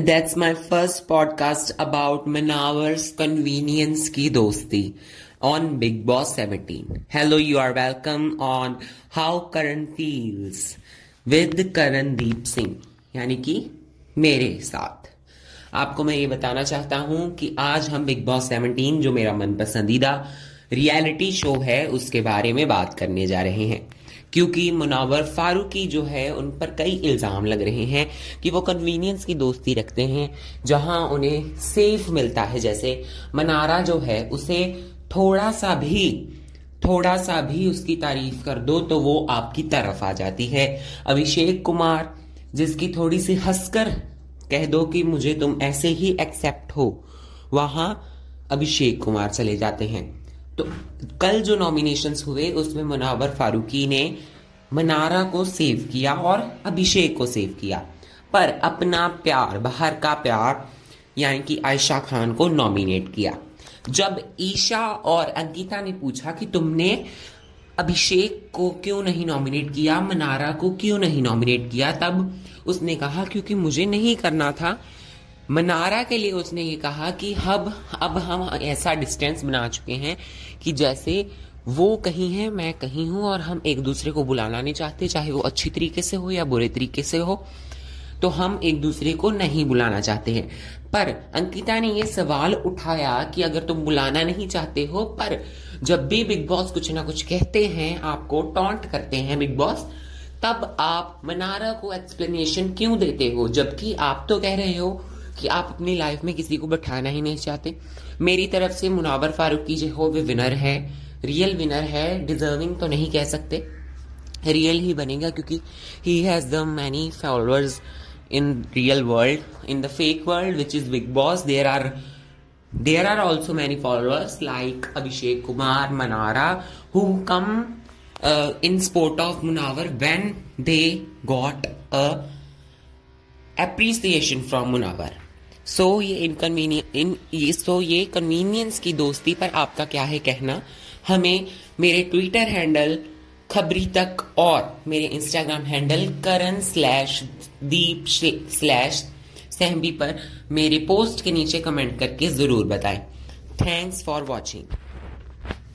That's my first podcast about Munawar's convenience की दोस्ती on Bigg Boss seventeen hello you are welcome on how Karan feels with Karandeep Singh यानी कि मेरे साथ। आपको मैं ये बताना चाहता हूँ कि आज हम बिग बॉस सेवनटीन जो मेरा मन पसंदीदा रियलिटी शो है, उसके बारे में बात करने जा रहे हैं। क्योंकि मुनावर फारूकी जो है, उन पर कई इल्ज़ाम लग रहे हैं कि वो कन्वीनियंस की दोस्ती रखते हैं, जहाँ उन्हें सेफ़ मिलता है। जैसे मनारा जो है, उसे थोड़ा सा भी, थोड़ा सा भी उसकी तारीफ़ कर दो तो वो आपकी तरफ़ आ जाती है। अभिषेक कुमार, जिसकी थोड़ी सी हंसकर कह दो कि मुझे तुम ऐसे ही एक्सेप्ट हो, वहाँ अभिषेक कुमार चले जाते हैं। तो कल जो नॉमिनेशंस हुए, उसमें मुनावर फारूकी ने मनारा को सेव किया और अभिषेक को सेव किया। पर अपना प्यार, बाहर का प्यार, यानी कि आयशा खान को नॉमिनेट किया। जब ईशा और अंकिता ने पूछा कि तुमने अभिषेक को क्यों नहीं नॉमिनेट किया, मनारा को क्यों नहीं नॉमिनेट किया, तब उसने कहा, क्योंकि मुझे नहीं करना था मनारा के लिए उसने ये कहा कि अब अब हम ऐसा डिस्टेंस बना चुके हैं कि जैसे वो कहीं है, मैं कहीं हूँ और हम एक दूसरे को बुलाना नहीं चाहते, चाहे वो अच्छी तरीके से हो या बुरे तरीके से हो तो हम एक दूसरे को नहीं बुलाना चाहते हैं। पर अंकिता ने ये सवाल उठाया कि अगर तुम बुलाना नहीं चाहते हो, पर जब भी बिग बॉस कुछ ना कुछ कहते हैं, आपको टॉन्ट करते हैं बिग बॉस, तब आप मनारा को एक्सप्लेनेशन क्यों देते हो? जबकि आप तो कह रहे हो कि आप अपनी लाइफ में किसी को बैठाना ही नहीं चाहते। मेरी तरफ़ से मुनावर फारूकी जो हो, वे विनर है। रियल विनर है डिजर्विंग तो नहीं कह सकते। रियल ही बनेगा क्योंकि he has the many followers in real world in the fake world which is Bigg Boss there are there are also many followers like Abhishek Kumar Mannara who come in sport of Munawar when they got a appreciation from Munawar so so, ये इनकनवीनियन इन ये सो ये convenience की दोस्ती पर आपका क्या है कहना? हमें मेरे ट्विटर हैंडल खबरी तक और मेरे Instagram handle Karan slash Deep slash सहबी पर मेरे पोस्ट के नीचे कमेंट करके ज़रूर बताएँ। Thanks for watching